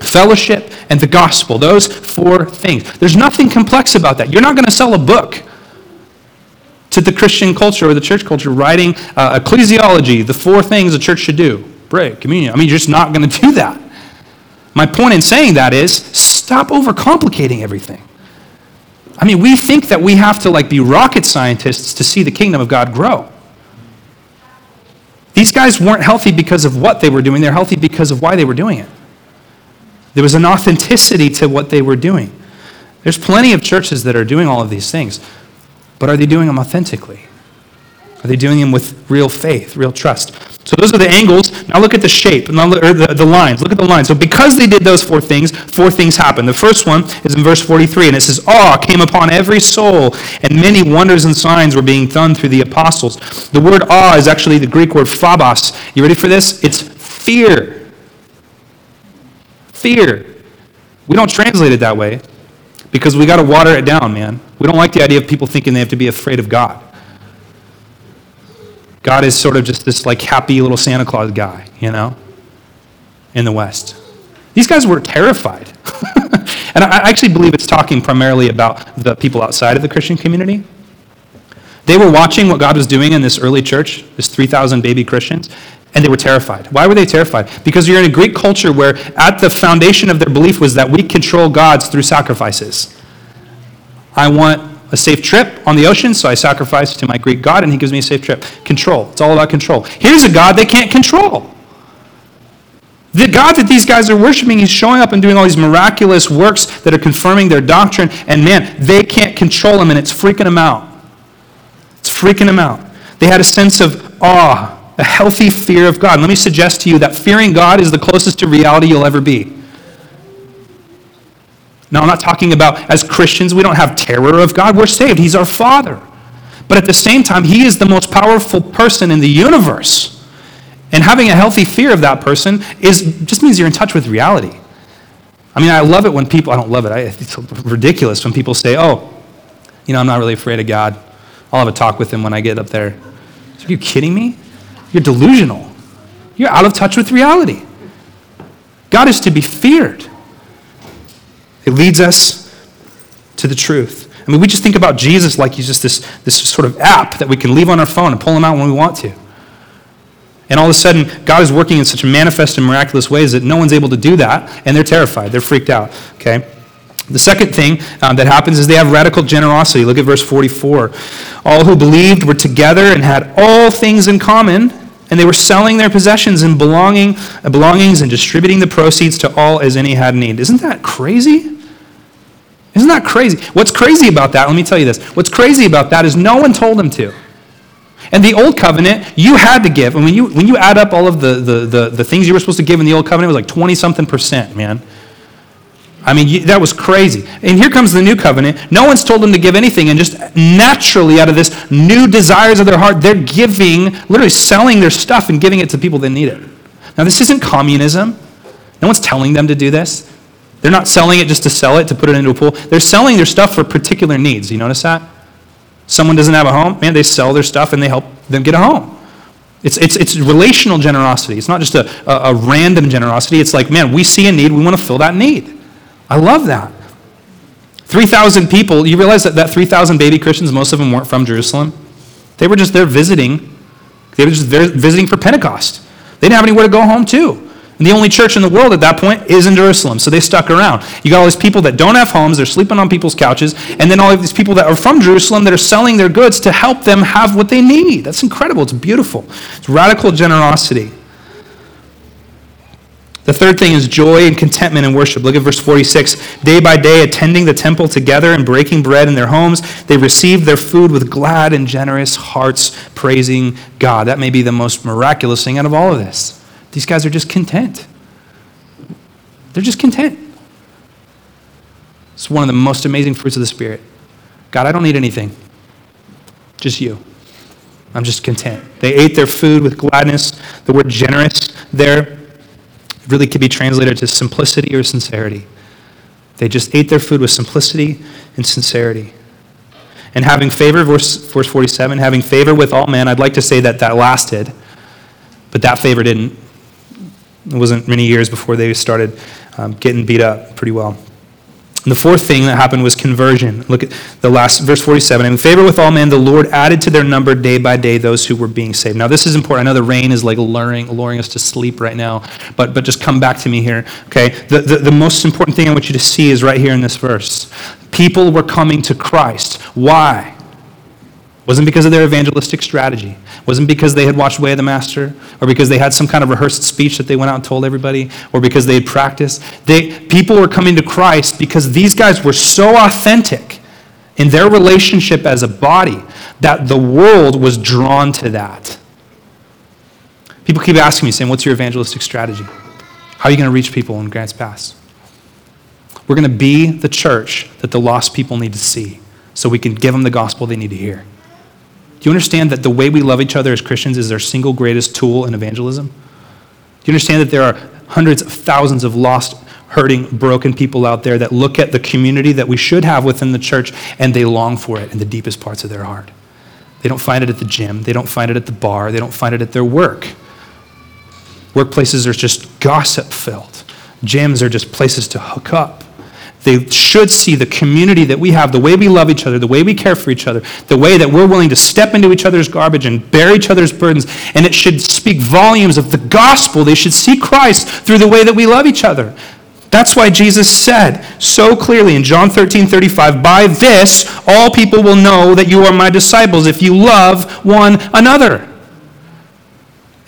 fellowship, and the gospel. Those four things. There's nothing complex about that. You're not going to sell a book to the Christian culture or the church culture writing uh, ecclesiology, the four things a church should do pray, communion. I mean, you're just not going to do that. My point in saying that is stop overcomplicating everything. I mean, we think that we have to like be rocket scientists to see the kingdom of God grow. These guys weren't healthy because of what they were doing, they're healthy because of why they were doing it. There was an authenticity to what they were doing. There's plenty of churches that are doing all of these things, but are they doing them authentically? Are they doing them with real faith, real trust? So those are the angles. Now look at the shape, now, or the, the lines. Look at the lines. So because they did those four things, four things happened. The first one is in verse 43, and it says, Awe came upon every soul, and many wonders and signs were being done through the apostles. The word awe is actually the Greek word phobos. You ready for this? It's fear. Fear. We don't translate it that way because we got to water it down, man. We don't like the idea of people thinking they have to be afraid of God. God is sort of just this like happy little Santa Claus guy, you know, in the West. These guys were terrified. (laughs) and I actually believe it's talking primarily about the people outside of the Christian community. They were watching what God was doing in this early church, this 3,000 baby Christians, and they were terrified. Why were they terrified? Because you're in a Greek culture where at the foundation of their belief was that we control gods through sacrifices. I want a safe trip on the ocean, so I sacrifice to my Greek God, and he gives me a safe trip. Control. It's all about control. Here's a God they can't control. The God that these guys are worshiping, he's showing up and doing all these miraculous works that are confirming their doctrine, and man, they can't control him, and it's freaking them out. It's freaking them out. They had a sense of awe, a healthy fear of God. Let me suggest to you that fearing God is the closest to reality you'll ever be. Now, I'm not talking about as Christians, we don't have terror of God. We're saved. He's our Father. But at the same time, He is the most powerful person in the universe. And having a healthy fear of that person is, just means you're in touch with reality. I mean, I love it when people, I don't love it, I, it's ridiculous when people say, oh, you know, I'm not really afraid of God. I'll have a talk with Him when I get up there. Are you kidding me? You're delusional. You're out of touch with reality. God is to be feared. It leads us to the truth. I mean, we just think about Jesus like he's just this, this sort of app that we can leave on our phone and pull him out when we want to. And all of a sudden, God is working in such manifest and miraculous ways that no one's able to do that, and they're terrified. They're freaked out. Okay? The second thing um, that happens is they have radical generosity. Look at verse 44. All who believed were together and had all things in common, and they were selling their possessions and belonging, belongings and distributing the proceeds to all as any had need. Isn't that crazy? Isn't that crazy? What's crazy about that, let me tell you this. What's crazy about that is no one told them to. And the old covenant, you had to give. And when you, when you add up all of the, the, the, the things you were supposed to give in the old covenant, it was like 20 something percent, man. I mean, that was crazy. And here comes the new covenant. No one's told them to give anything, and just naturally, out of this new desires of their heart, they're giving, literally selling their stuff and giving it to people that need it. Now, this isn't communism. No one's telling them to do this. They're not selling it just to sell it, to put it into a pool. They're selling their stuff for particular needs. You notice that? Someone doesn't have a home, man, they sell their stuff and they help them get a home. It's, it's, it's relational generosity. It's not just a, a, a random generosity. It's like, man, we see a need, we want to fill that need. I love that. 3,000 people, you realize that, that 3,000 baby Christians, most of them weren't from Jerusalem? They were just there visiting. They were just there visiting for Pentecost. They didn't have anywhere to go home to. And the only church in the world at that point is in Jerusalem, so they stuck around. You got all these people that don't have homes, they're sleeping on people's couches, and then all of these people that are from Jerusalem that are selling their goods to help them have what they need. That's incredible. It's beautiful. It's radical generosity. The third thing is joy and contentment in worship. Look at verse 46. Day by day, attending the temple together and breaking bread in their homes, they received their food with glad and generous hearts, praising God. That may be the most miraculous thing out of all of this. These guys are just content. They're just content. It's one of the most amazing fruits of the Spirit. God, I don't need anything, just you. I'm just content. They ate their food with gladness. The word generous there really could be translated to simplicity or sincerity. They just ate their food with simplicity and sincerity. And having favor, verse, verse 47, having favor with all men, I'd like to say that that lasted, but that favor didn't. It wasn't many years before they started um, getting beat up pretty well. And the fourth thing that happened was conversion. Look at the last verse 47. In favor with all men, the Lord added to their number day by day those who were being saved. Now, this is important. I know the rain is like luring, luring us to sleep right now, but, but just come back to me here. Okay? The, the, the most important thing I want you to see is right here in this verse. People were coming to Christ. Why? Wasn't because of their evangelistic strategy. Wasn't because they had watched Way of the Master, or because they had some kind of rehearsed speech that they went out and told everybody, or because they had practiced. They, people were coming to Christ because these guys were so authentic in their relationship as a body that the world was drawn to that. People keep asking me, saying, What's your evangelistic strategy? How are you going to reach people in Grants Pass? We're going to be the church that the lost people need to see so we can give them the gospel they need to hear. Do you understand that the way we love each other as Christians is our single greatest tool in evangelism? Do you understand that there are hundreds of thousands of lost, hurting, broken people out there that look at the community that we should have within the church and they long for it in the deepest parts of their heart? They don't find it at the gym, they don't find it at the bar, they don't find it at their work. Workplaces are just gossip filled. Gyms are just places to hook up. They should see the community that we have, the way we love each other, the way we care for each other, the way that we're willing to step into each other's garbage and bear each other's burdens. And it should speak volumes of the gospel. They should see Christ through the way that we love each other. That's why Jesus said so clearly in John 13 35, By this all people will know that you are my disciples if you love one another.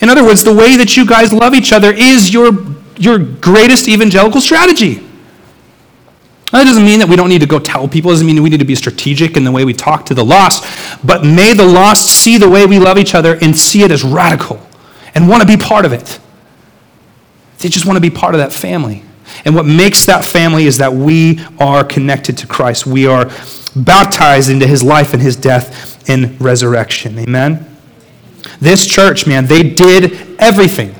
In other words, the way that you guys love each other is your, your greatest evangelical strategy. That doesn't mean that we don't need to go tell people. It doesn't mean we need to be strategic in the way we talk to the lost. But may the lost see the way we love each other and see it as radical and want to be part of it. They just want to be part of that family. And what makes that family is that we are connected to Christ. We are baptized into his life and his death and resurrection. Amen? This church, man, they did everything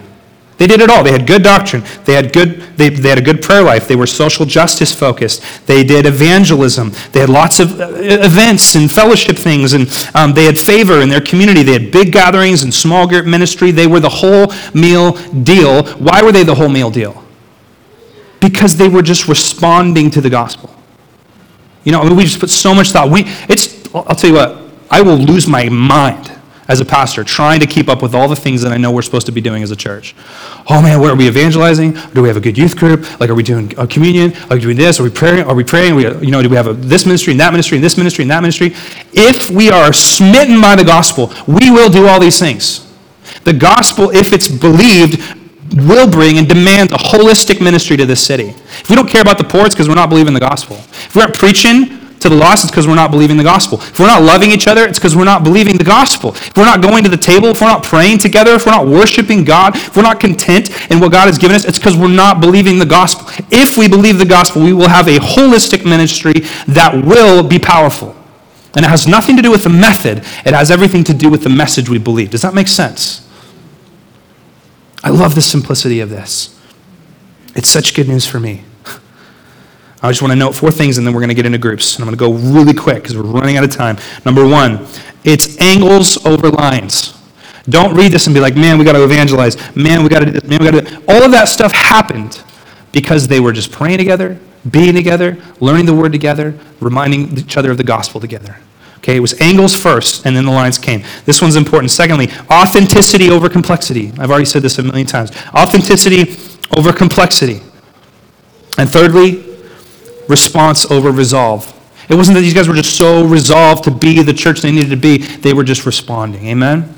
they did it all. They had good doctrine. They had, good, they, they had a good prayer life. They were social justice focused. They did evangelism. They had lots of uh, events and fellowship things. And um, they had favor in their community. They had big gatherings and small group ministry. They were the whole meal deal. Why were they the whole meal deal? Because they were just responding to the gospel. You know, I mean, we just put so much thought. We, it's, I'll tell you what, I will lose my mind as a pastor, trying to keep up with all the things that I know we're supposed to be doing as a church. Oh man, where are we evangelizing? Do we have a good youth group? Like, are we doing a communion? Are we doing this? Are we praying? Are we praying? Are we, you know, do we have a, this ministry and that ministry and this ministry and that ministry? If we are smitten by the gospel, we will do all these things. The gospel, if it's believed, will bring and demand a holistic ministry to this city. If we don't care about the poor, it's because we're not believing the gospel. If we aren't preaching to the lost, it's because we're not believing the gospel. If we're not loving each other, it's because we're not believing the gospel. If we're not going to the table, if we're not praying together, if we're not worshiping God, if we're not content in what God has given us, it's because we're not believing the gospel. If we believe the gospel, we will have a holistic ministry that will be powerful. And it has nothing to do with the method, it has everything to do with the message we believe. Does that make sense? I love the simplicity of this. It's such good news for me. I just want to note four things and then we're going to get into groups. And I'm going to go really quick because we're running out of time. Number one, it's angles over lines. Don't read this and be like, man, we got to evangelize. Man, we got to do this. Man, we got to All of that stuff happened because they were just praying together, being together, learning the word together, reminding each other of the gospel together. Okay, it was angles first, and then the lines came. This one's important. Secondly, authenticity over complexity. I've already said this a million times. Authenticity over complexity. And thirdly, response over resolve. It wasn't that these guys were just so resolved to be the church they needed to be, they were just responding. Amen?